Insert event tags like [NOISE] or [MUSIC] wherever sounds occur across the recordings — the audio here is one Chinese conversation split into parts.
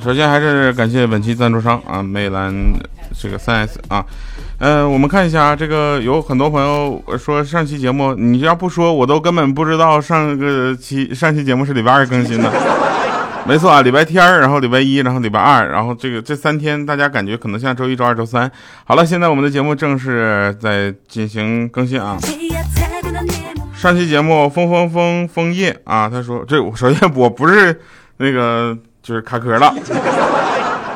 首先还是感谢本期赞助商啊，魅蓝这个三 S 啊。嗯，我们看一下这个，有很多朋友说上期节目，你要不说我都根本不知道上个期上期节目是礼拜二更新的。[LAUGHS] 没错啊，礼拜天儿然后礼拜一，然后礼拜二，然后这个这三天大家感觉可能像周一、周二、周三。好了，现在我们的节目正式在进行更新啊。上期节目风风风枫叶啊，他说这首先我不是那个就是卡壳了。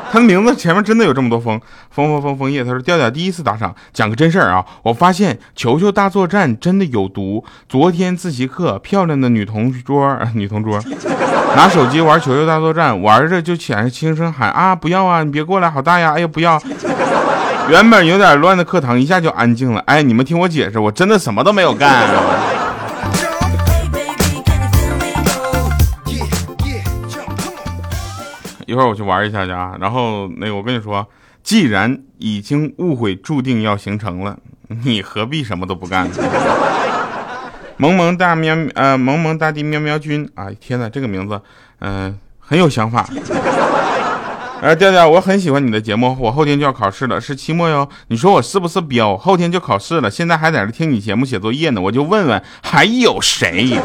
他的名字前面真的有这么多枫枫枫枫枫叶。他说：“调调第一次打赏，讲个真事儿啊！我发现球球大作战真的有毒。昨天自习课，漂亮的女同桌，女同桌拿手机玩球球大作战，玩着就起来轻声喊啊，不要啊，你别过来，好大呀！哎呀，不要！原本有点乱的课堂一下就安静了。哎，你们听我解释，我真的什么都没有干。”一会儿我去玩一下去啊，然后那个我跟你说，既然已经误会注定要形成了，你何必什么都不干 [LAUGHS] 呢？萌萌大喵呃萌萌大地喵喵君啊，天哪，这个名字嗯很有想法。哎，调调，我很喜欢你的节目，我后天就要考试了，是期末哟。你说我是不是彪？后天就考试了，现在还在这听你节目写作业呢，我就问问还有谁？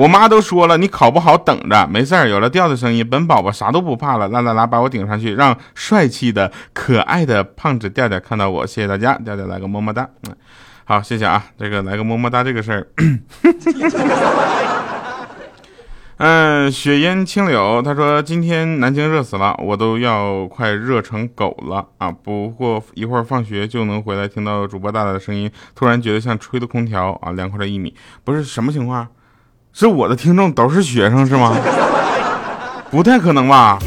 我妈都说了，你考不好等着，没事儿。有了调的声音，本宝宝啥都不怕了。啦啦啦，把我顶上去，让帅气的、可爱的胖子调调看到我。谢谢大家，调调来个么么哒。嗯，好，谢谢啊。这个来个么么哒，这个事儿。嗯，雪烟清柳，他说今天南京热死了，我都要快热成狗了啊。不过一会儿放学就能回来，听到主播大大的声音，突然觉得像吹的空调啊，凉快了一米。不是什么情况？是我的听众都是学生是吗？不太可能吧。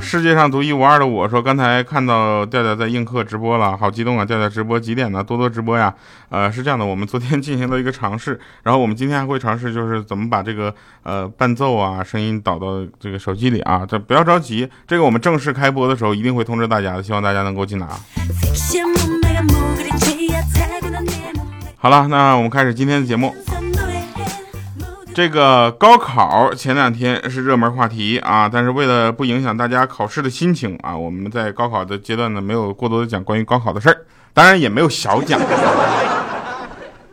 世界上独一无二的我说，刚才看到调调在映客直播了，好激动啊！调调直播几点呢？多多直播呀。呃，是这样的，我们昨天进行了一个尝试，然后我们今天还会尝试，就是怎么把这个呃伴奏啊声音导到这个手机里啊。这不要着急，这个我们正式开播的时候一定会通知大家的，希望大家能够进来啊。好了，那我们开始今天的节目。这个高考前两天是热门话题啊，但是为了不影响大家考试的心情啊，我们在高考的阶段呢，没有过多的讲关于高考的事儿，当然也没有小讲。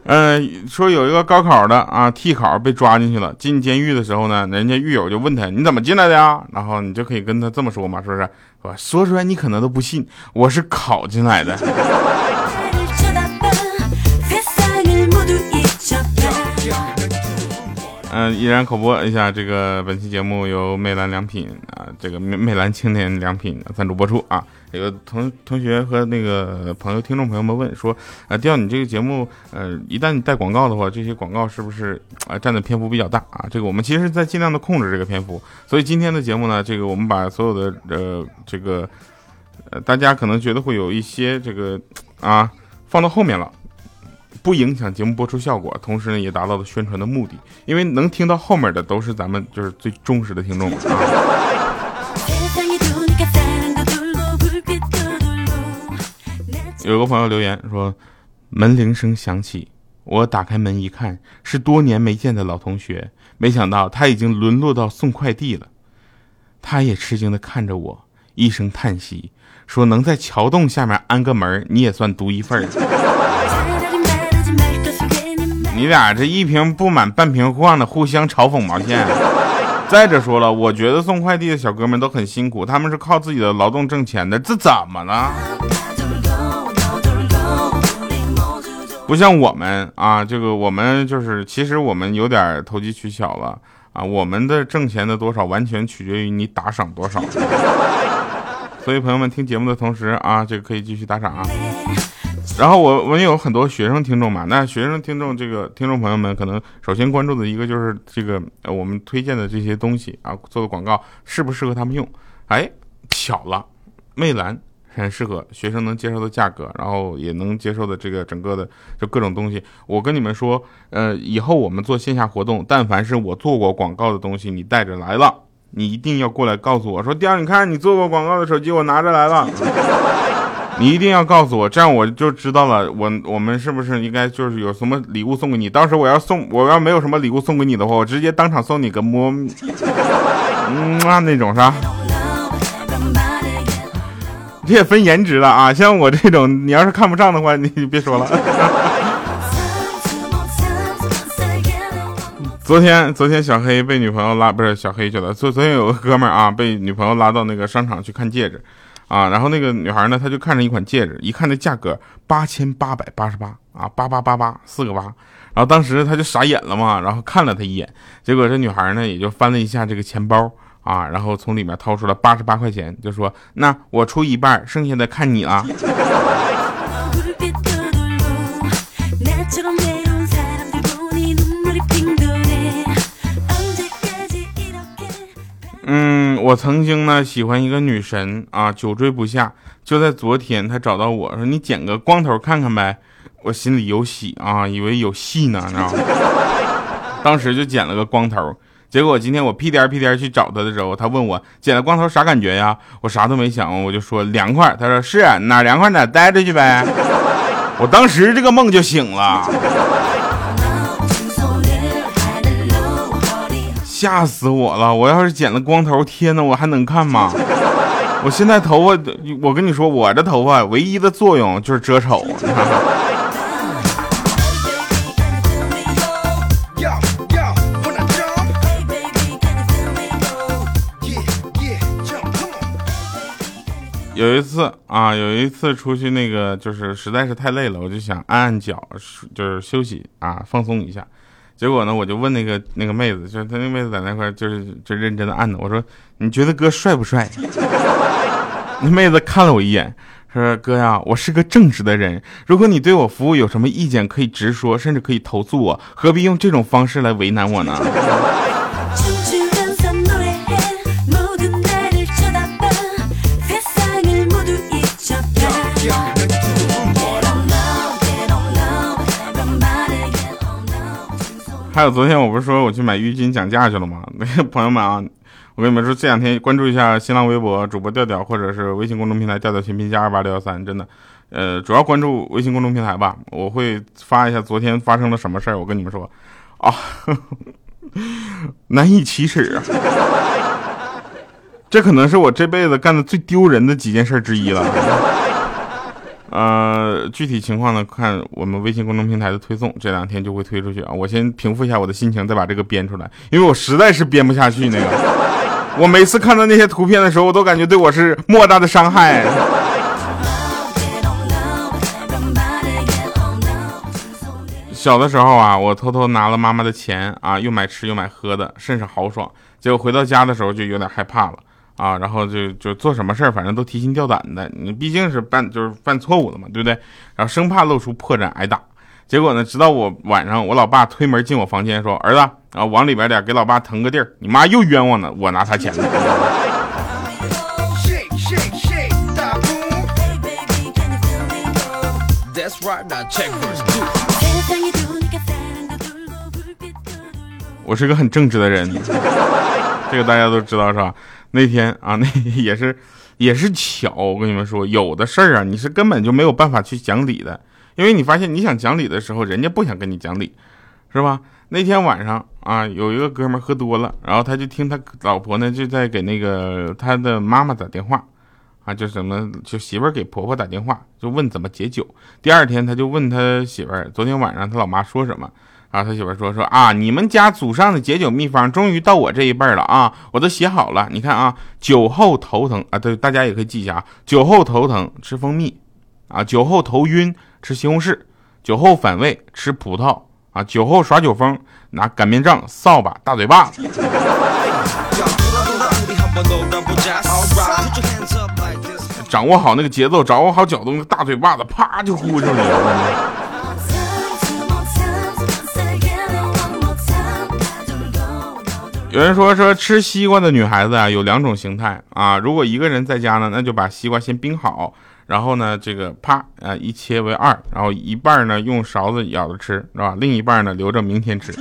嗯，[LAUGHS] 说有一个高考的啊，替考被抓进去了，进监狱的时候呢，人家狱友就问他你怎么进来的呀？然后你就可以跟他这么说嘛，是不是，说出来你可能都不信，我是考进来的。[LAUGHS] 嗯，依然口播一下，这个本期节目由魅蓝良品啊，这个魅魅蓝青年良品赞助播出啊。有同同学和那个朋友、听众朋友们问说，啊，调你这个节目，呃，一旦你带广告的话，这些广告是不是啊占的篇幅比较大啊？这个我们其实在尽量的控制这个篇幅，所以今天的节目呢，这个我们把所有的呃这个呃大家可能觉得会有一些这个啊放到后面了。不影响节目播出效果，同时呢也达到了宣传的目的，因为能听到后面的都是咱们就是最忠实的听众。有个朋友留言说，门铃声响起，我打开门一看，是多年没见的老同学，没想到他已经沦落到送快递了。他也吃惊的看着我，一声叹息，说能在桥洞下面安个门，你也算独一份儿。你俩这一瓶不满半瓶晃的，互相嘲讽毛线？再者说了，我觉得送快递的小哥们都很辛苦，他们是靠自己的劳动挣钱的，这怎么了？不像我们啊，这个我们就是，其实我们有点投机取巧了啊，我们的挣钱的多少完全取决于你打赏多少。所以朋友们听节目的同时啊，这个可以继续打赏啊。然后我我们有很多学生听众嘛，那学生听众这个听众朋友们可能首先关注的一个就是这个呃我们推荐的这些东西啊做的广告适不适合他们用？哎，巧了，魅蓝很适合学生能接受的价格，然后也能接受的这个整个的就各种东西。我跟你们说，呃，以后我们做线下活动，但凡是我做过广告的东西，你带着来了，你一定要过来告诉我说，第二，你看你做过广告的手机，我拿着来了。[LAUGHS] 你一定要告诉我，这样我就知道了。我我们是不是应该就是有什么礼物送给你？当时我要送，我要没有什么礼物送给你的话，我直接当场送你个摸，嗯啊那种是吧？这也分颜值了啊！像我这种，你要是看不上的话，你就别说了。[LAUGHS] 昨天昨天小黑被女朋友拉，不是小黑去了。昨昨天有个哥们啊，被女朋友拉到那个商场去看戒指。啊，然后那个女孩呢，她就看着一款戒指，一看这价格八千八百八十八啊，八八八八四个八，然后当时她就傻眼了嘛，然后看了他一眼，结果这女孩呢也就翻了一下这个钱包啊，然后从里面掏出了八十八块钱，就说那我出一半，剩下的看你了。[LAUGHS] 我曾经呢喜欢一个女神啊，久追不下。就在昨天，她找到我说：“你剪个光头看看呗。”我心里有喜啊，以为有戏呢，你知道吗？[LAUGHS] 当时就剪了个光头。结果今天我屁颠屁颠去找她的时候，她问我剪了光头啥感觉呀？我啥都没想，我就说凉快。她说是哪凉快哪待着去呗。我当时这个梦就醒了。吓死我了！我要是剪了光头，天呐，我还能看吗？我现在头发，我跟你说，我这头发唯一的作用就是遮丑。有一次啊，有一次出去那个，就是实在是太累了，我就想按按脚，就是休息啊，放松一下。结果呢，我就问那个那个妹子，就是她那妹子在那块就是就认真的按着。我说：“你觉得哥帅不帅？” [LAUGHS] 那妹子看了我一眼，说：“哥呀，我是个正直的人，如果你对我服务有什么意见，可以直说，甚至可以投诉我，何必用这种方式来为难我呢？” [LAUGHS] 还有昨天我不是说我去买浴巾讲价去了吗？[LAUGHS] 那个朋友们啊，我跟你们说，这两天关注一下新浪微博主播调调，或者是微信公众平台调调全拼加二八六幺三，真的，呃，主要关注微信公众平台吧，我会发一下昨天发生了什么事儿。我跟你们说啊，[LAUGHS] 难以启齿啊，[LAUGHS] 这可能是我这辈子干的最丢人的几件事之一了。呃，具体情况呢，看我们微信公众平台的推送，这两天就会推出去啊。我先平复一下我的心情，再把这个编出来，因为我实在是编不下去那个。我每次看到那些图片的时候，我都感觉对我是莫大的伤害。小的时候啊，我偷偷拿了妈妈的钱啊，又买吃又买喝的，甚是豪爽。结果回到家的时候，就有点害怕了。啊，然后就就做什么事儿，反正都提心吊胆的。你毕竟是犯就是犯错误了嘛，对不对？然后生怕露出破绽挨打。结果呢，直到我晚上，我老爸推门进我房间说：“儿子，啊，往里边点，给老爸腾个地儿。你妈又冤枉了，我拿他钱了。”我是个很正直的人，这个大家都知道是吧？那天啊，那 [LAUGHS] 也是，也是巧。我跟你们说，有的事儿啊，你是根本就没有办法去讲理的，因为你发现你想讲理的时候，人家不想跟你讲理，是吧？那天晚上啊，有一个哥们儿喝多了，然后他就听他老婆呢就在给那个他的妈妈打电话，啊，就什么就媳妇儿给婆婆打电话，就问怎么解酒。第二天他就问他媳妇儿，昨天晚上他老妈说什么。啊，他媳妇说说啊，你们家祖上的解酒秘方终于到我这一辈了啊，我都写好了。你看啊，酒后头疼啊，对，大家也可以记一下啊，酒后头疼吃蜂蜜，啊，酒后头晕吃西红柿，酒后反胃吃葡萄，啊，酒后耍酒疯拿擀面杖、扫把、大嘴巴子。掌握好那个节奏，掌握好角度，那个大嘴巴子啪就呼出来了。有人说说吃西瓜的女孩子啊有两种形态啊，如果一个人在家呢，那就把西瓜先冰好，然后呢这个啪啊一切为二，然后一半呢用勺子舀着吃，是吧？另一半呢留着明天吃，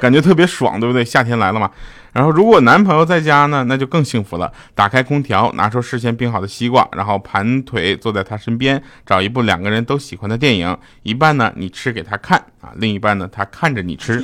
感觉特别爽，对不对？夏天来了嘛。然后如果男朋友在家呢，那就更幸福了，打开空调，拿出事先冰好的西瓜，然后盘腿坐在他身边，找一部两个人都喜欢的电影，一半呢你吃给他看啊，另一半呢他看着你吃。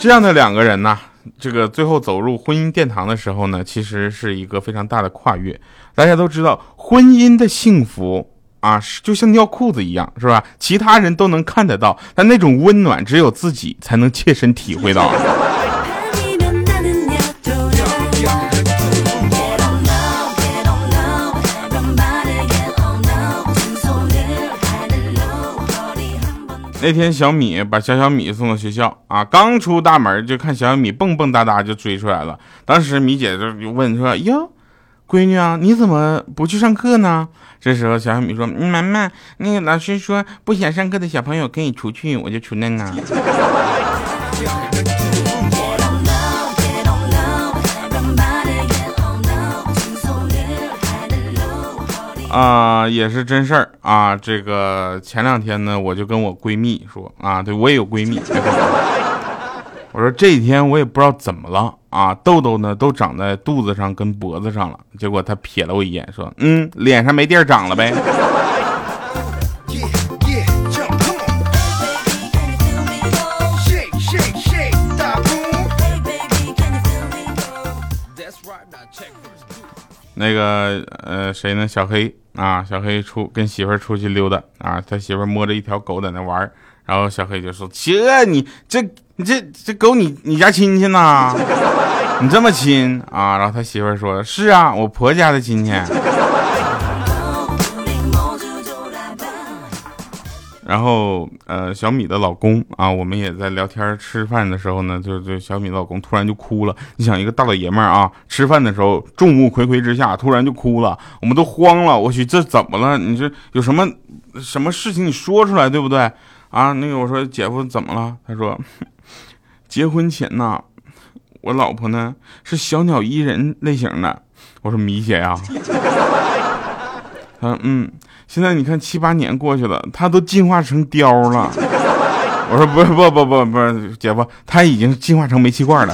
这样的两个人呢，这个最后走入婚姻殿堂的时候呢，其实是一个非常大的跨越。大家都知道，婚姻的幸福啊，就像尿裤子一样，是吧？其他人都能看得到，但那种温暖只有自己才能切身体会到。那天小米把小小米送到学校啊，刚出大门就看小小米蹦蹦哒哒就追出来了。当时米姐就就问说：“哟，闺女啊，你怎么不去上课呢？”这时候小小米说：“妈妈，那个老师说不想上课的小朋友可以出去，我就出来了。[LAUGHS] ”啊，也是真事儿啊！这个前两天呢，我就跟我闺蜜说啊，对我也有闺蜜，[LAUGHS] 我说这几天我也不知道怎么了啊，痘痘呢都长在肚子上跟脖子上了。结果她瞥了我一眼，说，嗯，脸上没地儿长了呗。那个呃谁呢？小黑啊，小黑出跟媳妇儿出去溜达啊，他媳妇儿摸着一条狗在那玩然后小黑就说：“这你这你这这狗你你家亲戚呢？你这么亲啊？”然后他媳妇儿说：“是啊，我婆家的亲戚。”然后，呃，小米的老公啊，我们也在聊天吃饭的时候呢，就就小米老公突然就哭了。你想，一个大老爷们儿啊，吃饭的时候众目睽睽之下突然就哭了，我们都慌了。我去，这怎么了？你这有什么什么事情？你说出来，对不对？啊，那个我说姐夫怎么了？他说，结婚前呢，我老婆呢是小鸟依人类型的。我说米姐呀，他嗯。现在你看七八年过去了，他都进化成貂了。我说不是不不不不是姐夫，他已经进化成煤气罐了。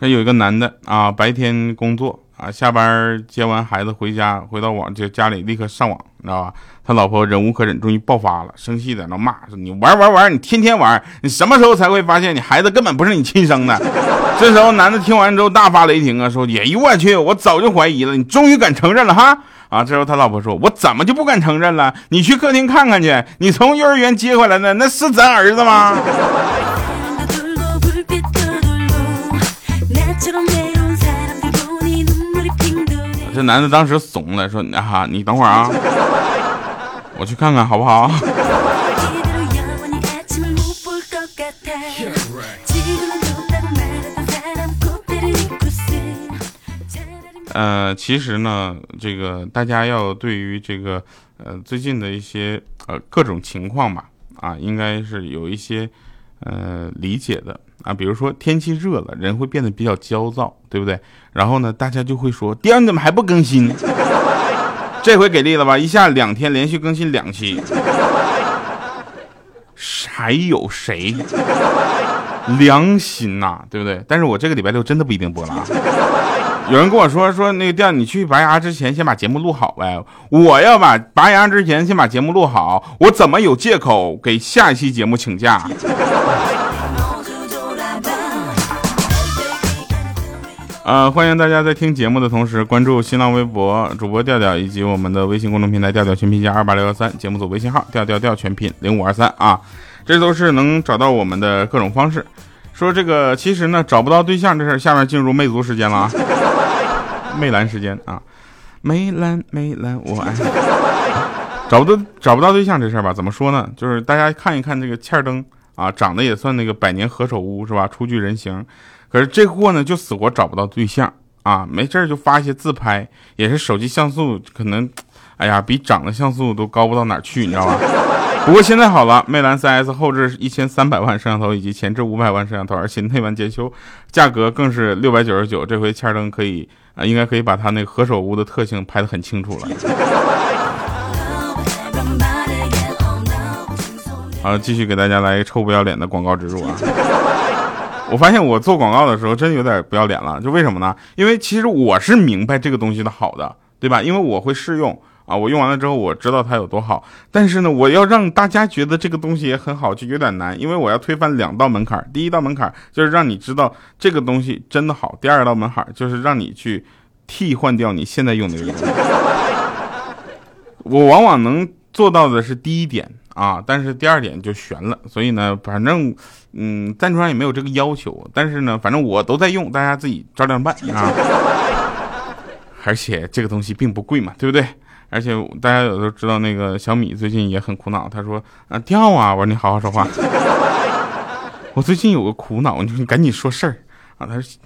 那有一个男的啊，白天工作。啊，下班接完孩子回家，回到网就家里立刻上网，你知道吧？他老婆忍无可忍，终于爆发了，生气在那骂说：“你玩玩玩，你天天玩，你什么时候才会发现你孩子根本不是你亲生的？” [LAUGHS] 这时候男的听完之后大发雷霆啊，说：“哎呦我去，我早就怀疑了，你终于敢承认了哈！”啊，这时候他老婆说：“我怎么就不敢承认了？你去客厅看看去，你从幼儿园接回来的那是咱儿子吗？” [LAUGHS] 这男的当时怂了，说：“啊，你等会儿啊，我去看看好不好？” [LAUGHS] 呃，其实呢，这个大家要对于这个呃最近的一些呃各种情况吧，啊，应该是有一些呃理解的。啊，比如说天气热了，人会变得比较焦躁，对不对？然后呢，大家就会说：“爹，你怎么还不更新？” [LAUGHS] 这回给力了吧？一下两天连续更新两期，还有谁良心呐？对不对？但是我这个礼拜六真的不一定播了啊！有人跟我说说那个店，你去拔牙之前先把节目录好呗。我要把拔牙之前先把节目录好，我怎么有借口给下一期节目请假？呃，欢迎大家在听节目的同时关注新浪微博主播调调以及我们的微信公众平台调调全拼加二八六幺三，节目组微信号调调调全拼零五二三啊，这都是能找到我们的各种方式。说这个其实呢找不到对象这事儿，下面进入魅族时间了啊，[LAUGHS] 魅蓝时间啊，魅蓝魅蓝我爱。找不到找不到对象这事儿吧，怎么说呢？就是大家看一看这个欠儿灯啊，长得也算那个百年何首乌是吧？初具人形。可是这货呢就死活找不到对象啊，没事就发一些自拍，也是手机像素可能，哎呀，比长的像素都高不到哪去，你知道吧？[LAUGHS] 不过现在好了，魅蓝 3S 后置一千三百万摄像头以及前置五百万摄像头，而且内完检修，价格更是六百九十九。这回千灯可以啊，应该可以把它那个何首乌的特性拍得很清楚了。好，继续给大家来一个臭不要脸的广告植入啊！我发现我做广告的时候真有点不要脸了，就为什么呢？因为其实我是明白这个东西的好的，对吧？因为我会试用。啊，我用完了之后，我知道它有多好，但是呢，我要让大家觉得这个东西也很好，就有点难，因为我要推翻两道门槛。第一道门槛就是让你知道这个东西真的好，第二道门槛就是让你去替换掉你现在用的这个东西。[LAUGHS] 我往往能做到的是第一点啊，但是第二点就悬了。所以呢，反正嗯，赞助商也没有这个要求，但是呢，反正我都在用，大家自己照量办啊。[LAUGHS] 而且这个东西并不贵嘛，对不对？而且大家有都知道，那个小米最近也很苦恼。他说：“啊，掉啊！”我说：“你好好说话。[LAUGHS] ”我最近有个苦恼，你赶紧说事儿啊！他说：“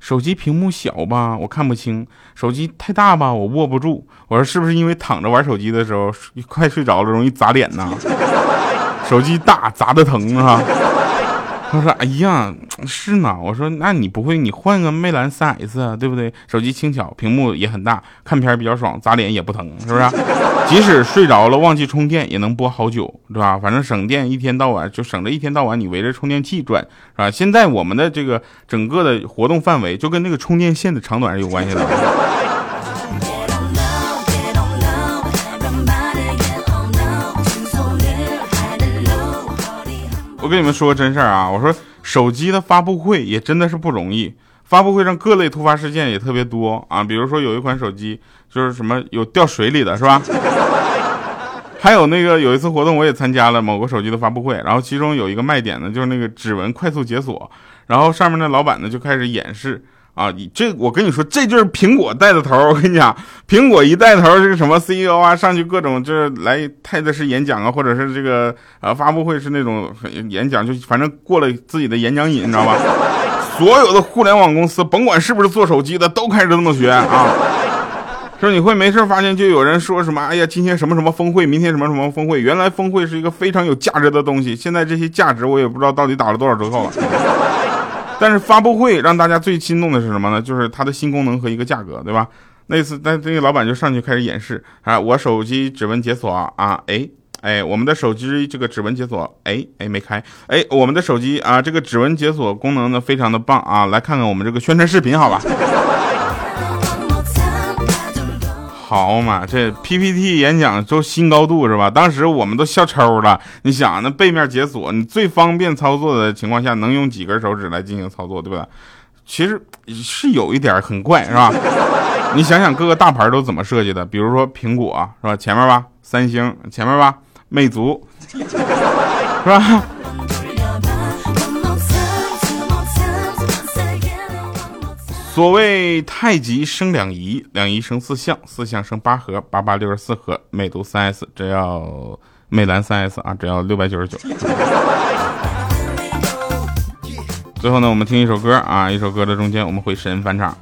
手机屏幕小吧，我看不清；手机太大吧，我握不住。”我说：“是不是因为躺着玩手机的时候快睡着了，容易砸脸呢？手机大砸的疼啊！”他说：“哎呀，是呢。”我说：“那你不会，你换个魅蓝 3S 啊，对不对？手机轻巧，屏幕也很大，看片比较爽，砸脸也不疼，是不是？即使睡着了忘记充电，也能播好久，对吧？反正省电，一天到晚就省着一天到晚你围着充电器转，是吧？现在我们的这个整个的活动范围就跟那个充电线的长短是有关系的。”我跟你们说个真事儿啊！我说手机的发布会也真的是不容易，发布会上各类突发事件也特别多啊。比如说有一款手机就是什么有掉水里的是吧？[LAUGHS] 还有那个有一次活动我也参加了某个手机的发布会，然后其中有一个卖点呢就是那个指纹快速解锁，然后上面的老板呢就开始演示。啊，你这我跟你说，这就是苹果带的头。我跟你讲，苹果一带头，这个什么 CEO 啊，上去各种就是来泰德式演讲啊，或者是这个呃发布会是那种演讲，就反正过了自己的演讲瘾，你知道吧？所有的互联网公司，[LAUGHS] 甭管是不是做手机的，都开始这么学啊。说你会没事发现就有人说什么，哎呀，今天什么什么峰会，明天什么什么峰会。原来峰会是一个非常有价值的东西，现在这些价值我也不知道到底打了多少折扣了。但是发布会让大家最心动的是什么呢？就是它的新功能和一个价格，对吧？那次，那那个老板就上去开始演示啊，我手机指纹解锁啊，哎哎，我们的手机这个指纹解锁，哎哎没开，哎，我们的手机啊，这个指纹解锁功能呢非常的棒啊，来看看我们这个宣传视频，好吧？好嘛，这 PPT 演讲都新高度是吧？当时我们都笑抽了。你想，那背面解锁，你最方便操作的情况下，能用几根手指来进行操作，对吧？其实是有一点很怪，是吧？你想想各个大牌都怎么设计的？比如说苹果，是吧？前面吧，三星，前面吧，魅族，[LAUGHS] 是吧？所谓太极生两仪，两仪生四象，四象生八合，八八六十四合。魅族三 S 只要魅蓝三 S 啊，只要六百九十九。最后呢，我们听一首歌啊，一首歌的中间我们会神返场。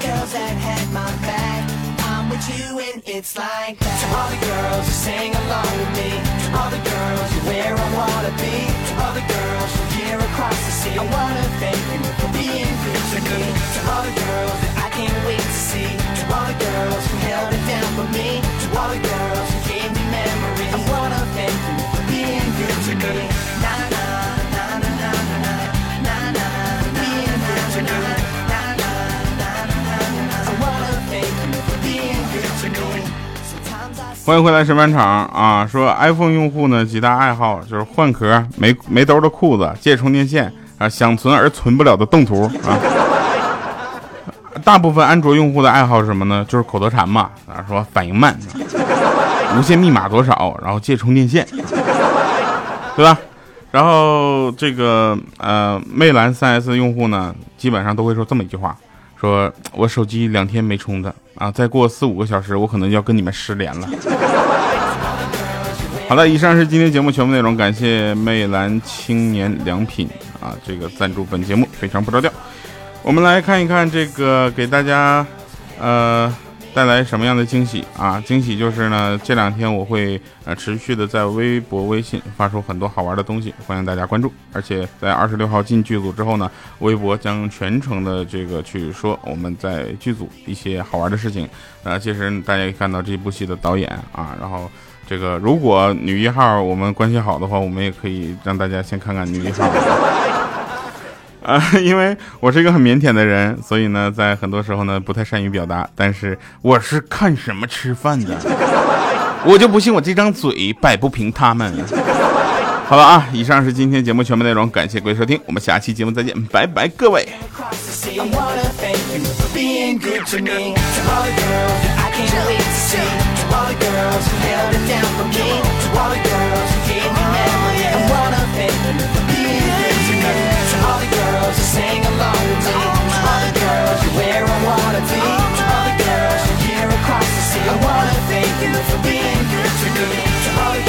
Girls that had my back. I'm with you and it's like that. To all the girls who sing along with me. To all the girls who where I wanna be To all the girls from here across the sea. I wanna thank you for being good to me. To all the girls that I can't wait to see. To all the girls who held it down for me. To all the girls who gave me memories. I wanna thank you for being good to me 欢迎回来，审判场啊！说 iPhone 用户呢，几大爱好就是换壳、没没兜的裤子、借充电线啊，想存而存不了的动图啊。大部分安卓用户的爱好是什么呢？就是口头禅嘛啊，说反应慢，无线密码多少，然后借充电线，对吧？然后这个呃，魅蓝 3S 用户呢，基本上都会说这么一句话：说我手机两天没充的。啊，再过四五个小时，我可能要跟你们失联了。好了，以上是今天节目全部内容，感谢魅蓝青年良品啊，这个赞助本节目非常不着调。我们来看一看这个给大家，呃。带来什么样的惊喜啊？惊喜就是呢，这两天我会呃持续的在微博、微信发出很多好玩的东西，欢迎大家关注。而且在二十六号进剧组之后呢，微博将全程的这个去说我们在剧组一些好玩的事情。呃，其实大家可以看到这部戏的导演啊，然后这个如果女一号我们关系好的话，我们也可以让大家先看看女一号。啊，[LAUGHS] 因为我是一个很腼腆的人，所以呢，在很多时候呢，不太善于表达。但是我是看什么吃饭的，我就不信我这张嘴摆不平他们。好了啊，以上是今天节目全部内容，感谢各位收听，我们下期节目再见，拜拜，各位。for being good to me.